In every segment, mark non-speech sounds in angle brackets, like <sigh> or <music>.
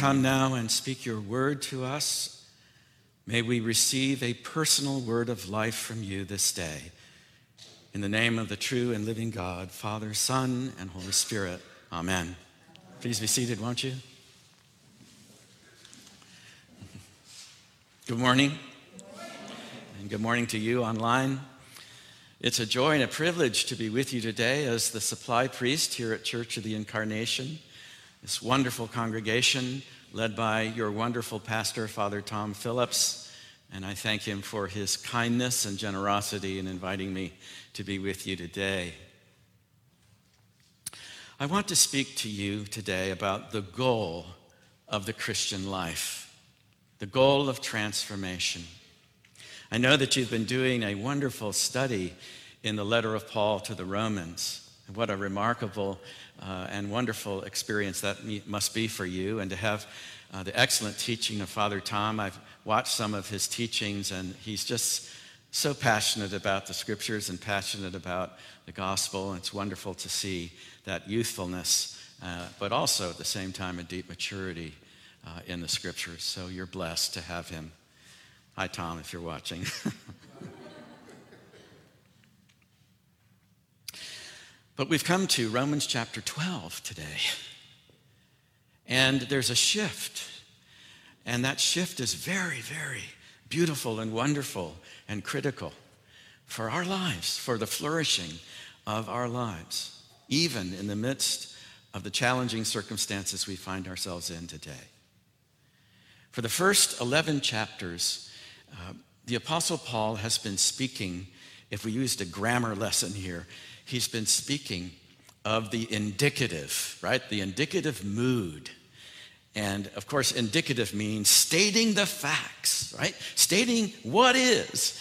Come now and speak your word to us. May we receive a personal word of life from you this day. In the name of the true and living God, Father, Son, and Holy Spirit. Amen. Please be seated, won't you? Good morning. And good morning to you online. It's a joy and a privilege to be with you today as the supply priest here at Church of the Incarnation this wonderful congregation led by your wonderful pastor, Father Tom Phillips. And I thank him for his kindness and generosity in inviting me to be with you today. I want to speak to you today about the goal of the Christian life, the goal of transformation. I know that you've been doing a wonderful study in the letter of Paul to the Romans. What a remarkable uh, and wonderful experience that must be for you. And to have uh, the excellent teaching of Father Tom, I've watched some of his teachings, and he's just so passionate about the scriptures and passionate about the gospel. And it's wonderful to see that youthfulness, uh, but also at the same time a deep maturity uh, in the scriptures. So you're blessed to have him. Hi, Tom, if you're watching. <laughs> But we've come to Romans chapter 12 today. And there's a shift. And that shift is very, very beautiful and wonderful and critical for our lives, for the flourishing of our lives, even in the midst of the challenging circumstances we find ourselves in today. For the first 11 chapters, uh, the Apostle Paul has been speaking, if we used a grammar lesson here, he's been speaking of the indicative, right? The indicative mood. And of course, indicative means stating the facts, right? Stating what is.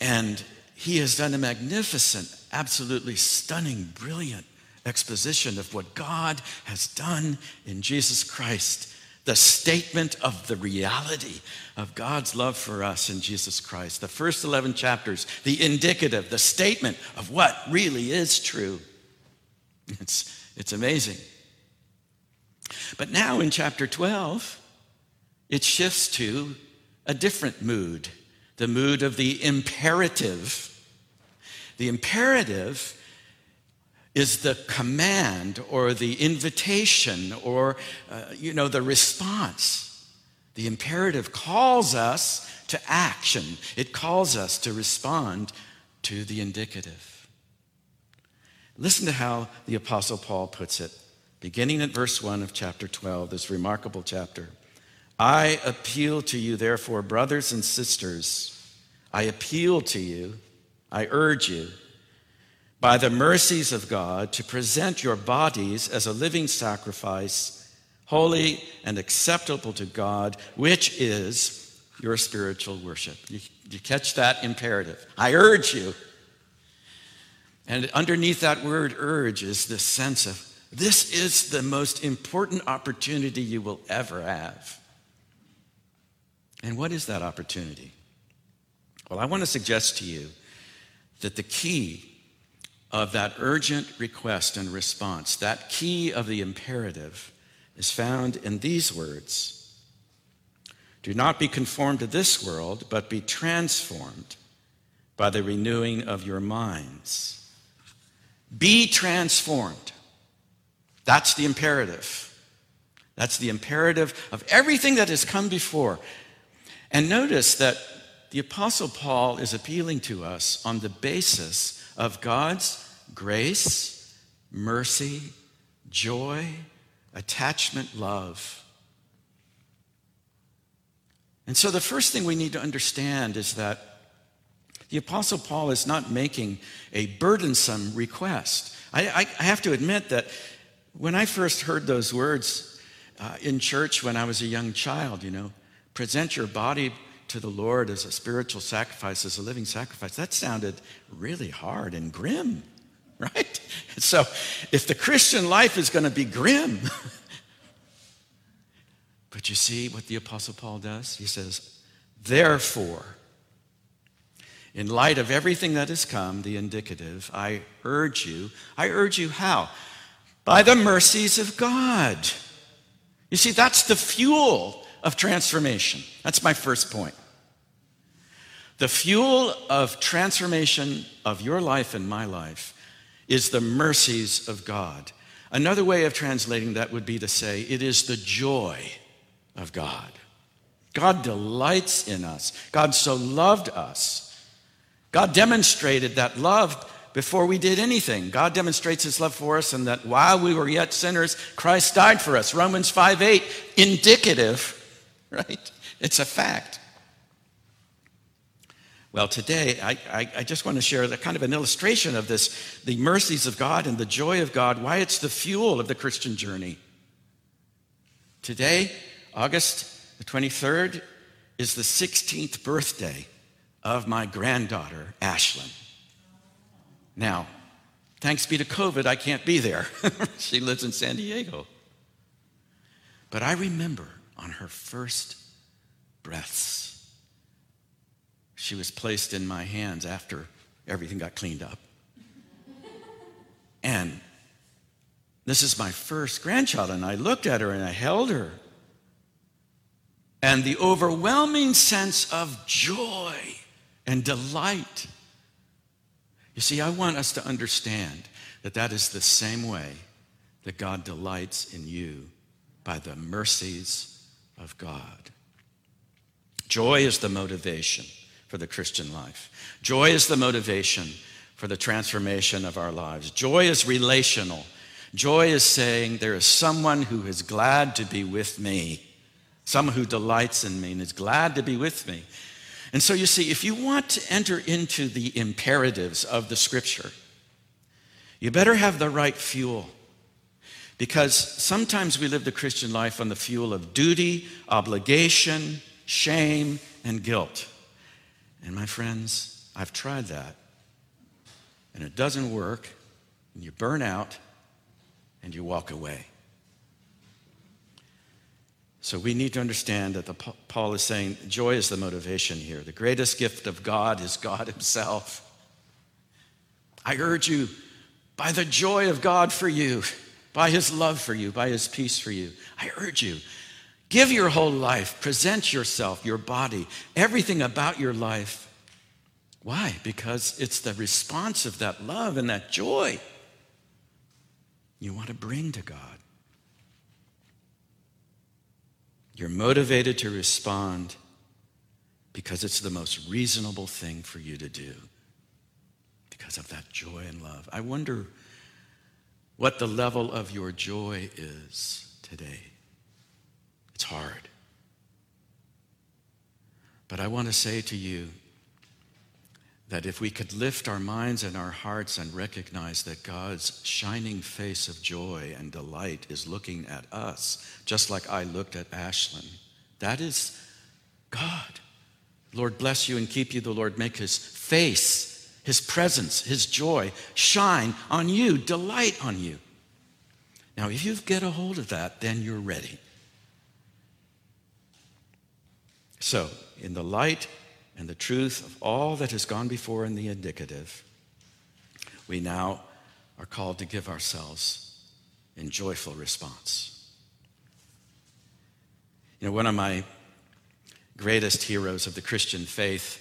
And he has done a magnificent, absolutely stunning, brilliant exposition of what God has done in Jesus Christ the statement of the reality of God's love for us in Jesus Christ. The first 11 chapters, the indicative, the statement of what really is true. It's, it's amazing. But now in chapter 12, it shifts to a different mood the mood of the imperative. The imperative is the command or the invitation or, uh, you know, the response. The imperative calls us to action, it calls us to respond to the indicative. Listen to how the Apostle Paul puts it, beginning at verse 1 of chapter 12, this remarkable chapter. I appeal to you, therefore, brothers and sisters, I appeal to you, I urge you by the mercies of God to present your bodies as a living sacrifice, holy and acceptable to God, which is your spiritual worship. You, you catch that imperative? I urge you. And underneath that word urge is this sense of this is the most important opportunity you will ever have. And what is that opportunity? Well, I want to suggest to you that the key of that urgent request and response, that key of the imperative, is found in these words Do not be conformed to this world, but be transformed by the renewing of your minds. Be transformed. That's the imperative. That's the imperative of everything that has come before. And notice that the Apostle Paul is appealing to us on the basis of God's grace, mercy, joy, attachment, love. And so the first thing we need to understand is that the Apostle Paul is not making a burdensome request. I, I, I have to admit that when I first heard those words uh, in church when I was a young child, you know, present your body to the Lord as a spiritual sacrifice, as a living sacrifice, that sounded really hard and grim <laughs> right? So if the Christian life is going to be grim, <laughs> but you see what the Apostle Paul does? He says, therefore, in light of everything that has come, the indicative, I urge you, I urge you how? By the mercies of God. You see, that's the fuel of transformation. That's my first point. The fuel of transformation of your life and my life is the mercies of God. Another way of translating that would be to say it is the joy of God. God delights in us. God so loved us. God demonstrated that love before we did anything. God demonstrates his love for us and that while we were yet sinners, Christ died for us. Romans 5 8, indicative, <laughs> right? It's a fact. Well, today, I, I, I, just want to share the kind of an illustration of this the mercies of God and the joy of God, why it's the fuel of the Christian journey. Today, August the 23rd, is the 16th birthday of my granddaughter, Ashlyn. Now, thanks be to COVID, I can't be there. <laughs> she lives in San Diego. But I remember on her first breaths, she was placed in my hands after everything got cleaned up. And this is my first grandchild, and I looked at her and I held her. And the overwhelming sense of joy and delight you see, I want us to understand that that is the same way that God delights in you by the mercies of God. Joy is the motivation for the Christian life. Joy is the motivation for the transformation of our lives. Joy is relational. Joy is saying, There is someone who is glad to be with me, someone who delights in me and is glad to be with me. And so you see, if you want to enter into the imperatives of the scripture, you better have the right fuel. Because sometimes we live the Christian life on the fuel of duty, obligation, shame, and guilt. And my friends, I've tried that. And it doesn't work. And you burn out and you walk away. So we need to understand that the, Paul is saying joy is the motivation here. The greatest gift of God is God Himself. I urge you, by the joy of God for you, by His love for you, by His peace for you, I urge you, give your whole life, present yourself, your body, everything about your life. Why? Because it's the response of that love and that joy you want to bring to God. You're motivated to respond because it's the most reasonable thing for you to do because of that joy and love. I wonder what the level of your joy is today. It's hard. But I want to say to you that if we could lift our minds and our hearts and recognize that God's shining face of joy and delight is looking at us, just like I looked at Ashlyn, that is God. Lord bless you and keep you. The Lord make his face, his presence, his joy shine on you, delight on you. Now, if you get a hold of that, then you're ready. So, in the light and the truth of all that has gone before in the indicative, we now are called to give ourselves in joyful response. You know, one of my greatest heroes of the Christian faith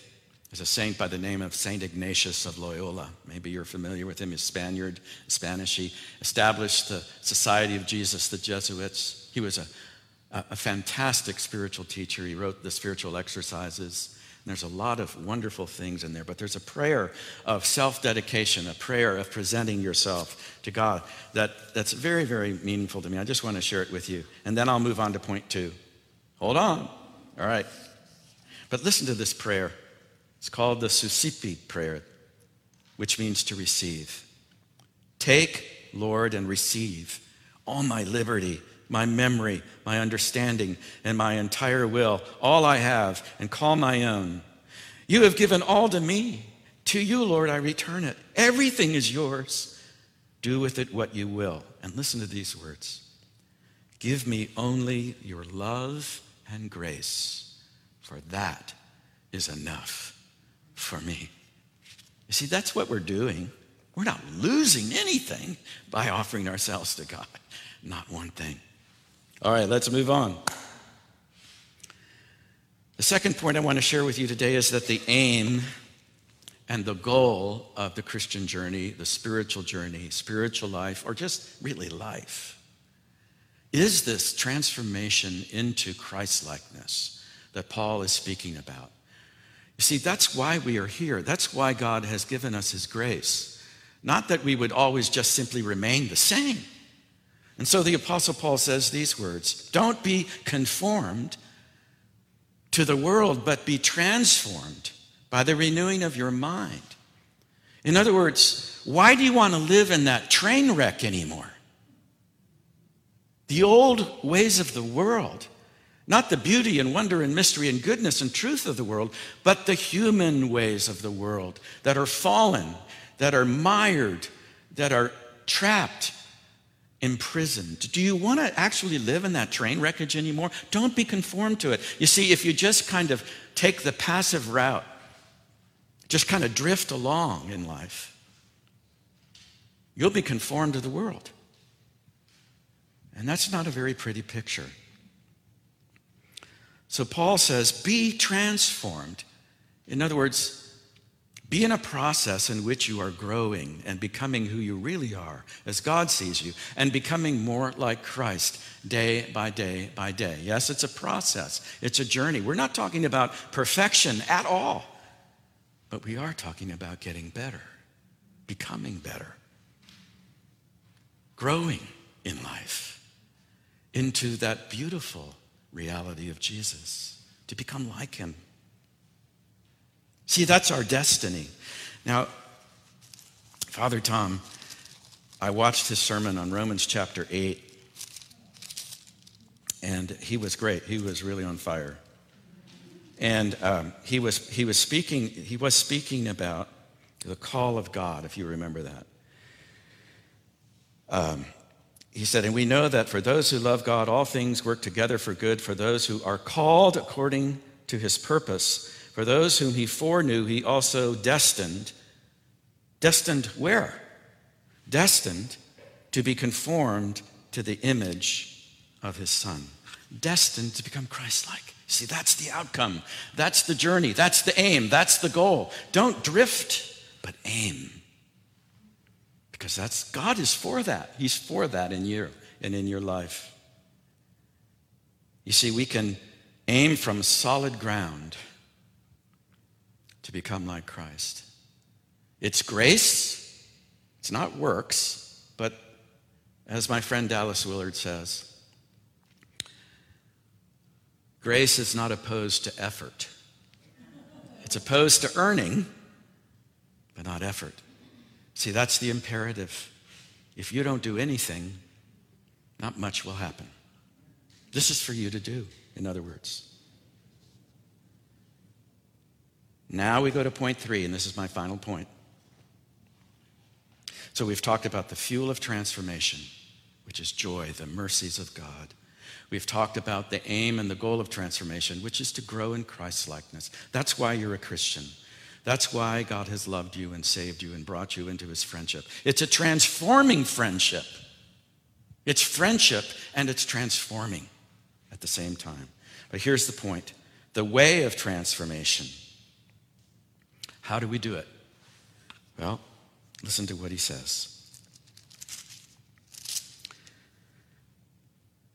is a saint by the name of Saint Ignatius of Loyola. Maybe you're familiar with him. He's Spaniard, Spanish. He established the Society of Jesus, the Jesuits. He was a, a fantastic spiritual teacher. He wrote the spiritual exercises. There's a lot of wonderful things in there, but there's a prayer of self dedication, a prayer of presenting yourself to God that, that's very, very meaningful to me. I just want to share it with you. And then I'll move on to point two. Hold on. All right. But listen to this prayer. It's called the Suscipe prayer, which means to receive. Take, Lord, and receive all my liberty my memory, my understanding, and my entire will, all I have, and call my own. You have given all to me. To you, Lord, I return it. Everything is yours. Do with it what you will. And listen to these words Give me only your love and grace, for that is enough for me. You see, that's what we're doing. We're not losing anything by offering ourselves to God. Not one thing. All right, let's move on. The second point I want to share with you today is that the aim and the goal of the Christian journey, the spiritual journey, spiritual life, or just really life, is this transformation into Christlikeness that Paul is speaking about. You see, that's why we are here. That's why God has given us his grace. Not that we would always just simply remain the same. And so the Apostle Paul says these words Don't be conformed to the world, but be transformed by the renewing of your mind. In other words, why do you want to live in that train wreck anymore? The old ways of the world, not the beauty and wonder and mystery and goodness and truth of the world, but the human ways of the world that are fallen, that are mired, that are trapped, imprisoned. Do you want to actually live in that train wreckage anymore? Don't be conformed to it. You see, if you just kind of take the passive route, just kind of drift along in life, you'll be conformed to the world. And that's not a very pretty picture. So Paul says, be transformed. In other words, be in a process in which you are growing and becoming who you really are as God sees you and becoming more like Christ day by day by day. Yes, it's a process, it's a journey. We're not talking about perfection at all. But we are talking about getting better, becoming better, growing in life into that beautiful reality of Jesus, to become like him. See, that's our destiny. Now, Father Tom, I watched his sermon on Romans chapter 8, and he was great. He was really on fire. And um, he, was, he, was speaking, he was speaking about the call of God, if you remember that. Um, he said, And we know that for those who love God, all things work together for good for those who are called according to his purpose. For those whom he foreknew, he also destined. Destined where? Destined to be conformed to the image of his son. Destined to become Christ like. See, that's the outcome. That's the journey. That's the aim. That's the goal. Don't drift, but aim. Because that's God is for that. He's for that in you and in your life. You see, we can aim from solid ground to become like Christ. It's grace, it's not works, but as my friend Dallas Willard says, Grace is not opposed to effort. It's opposed to earning, but not effort. See, that's the imperative. If you don't do anything, not much will happen. This is for you to do, in other words. Now we go to point three, and this is my final point. So we've talked about the fuel of transformation, which is joy, the mercies of God. We've talked about the aim and the goal of transformation, which is to grow in Christ's likeness. That's why you're a Christian. That's why God has loved you and saved you and brought you into his friendship. It's a transforming friendship. It's friendship and it's transforming at the same time. But here's the point the way of transformation. How do we do it? Well, listen to what he says.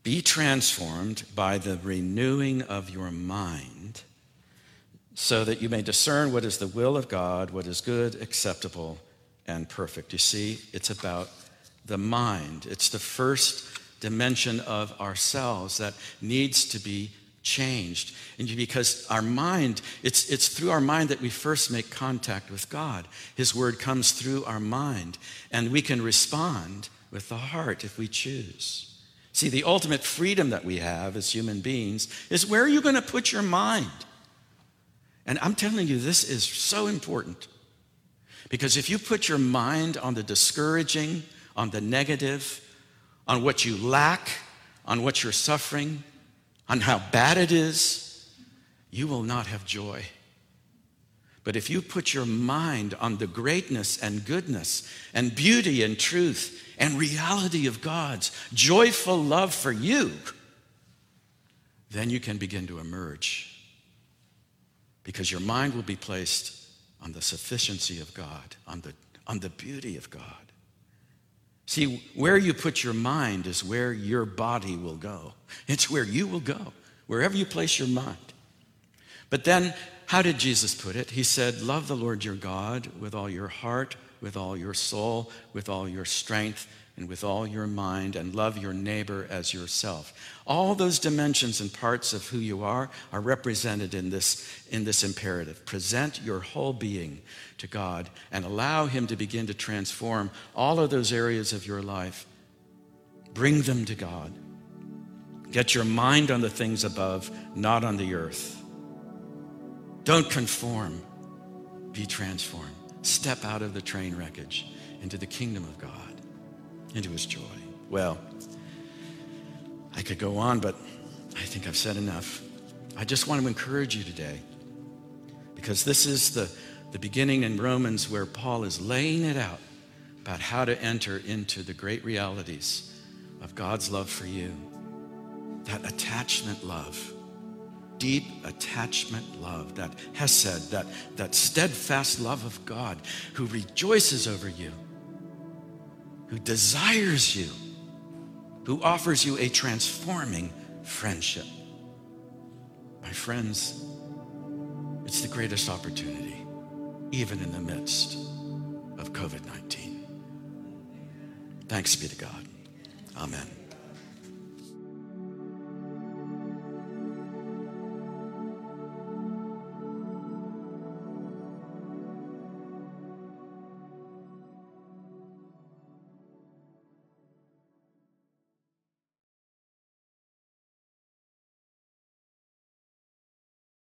Be transformed by the renewing of your mind so that you may discern what is the will of God, what is good, acceptable, and perfect. You see, it's about the mind. It's the first dimension of ourselves that needs to be changed. And because our mind, it's, it's through our mind that we first make contact with God. His word comes through our mind, and we can respond with the heart if we choose. See, the ultimate freedom that we have as human beings is where are you going to put your mind? And I'm telling you, this is so important. Because if you put your mind on the discouraging, on the negative, on what you lack, on what you're suffering, on how bad it is, you will not have joy. But if you put your mind on the greatness and goodness and beauty and truth and reality of God's joyful love for you, then you can begin to emerge because your mind will be placed on the sufficiency of God, on the, on the beauty of God. See, where you put your mind is where your body will go. It's where you will go, wherever you place your mind. But then, how did Jesus put it? He said, Love the Lord your God with all your heart, with all your soul, with all your strength, and with all your mind, and love your neighbor as yourself. All those dimensions and parts of who you are are represented in this, in this imperative. Present your whole being to God and allow Him to begin to transform all of those areas of your life. Bring them to God. Get your mind on the things above, not on the earth. Don't conform, be transformed. Step out of the train wreckage into the kingdom of God into his joy. Well, I could go on, but I think I've said enough. I just want to encourage you today because this is the, the beginning in Romans where Paul is laying it out about how to enter into the great realities of God's love for you. That attachment love, deep attachment love, that hesed, that, that steadfast love of God who rejoices over you who desires you, who offers you a transforming friendship. My friends, it's the greatest opportunity, even in the midst of COVID 19. Thanks be to God. Amen.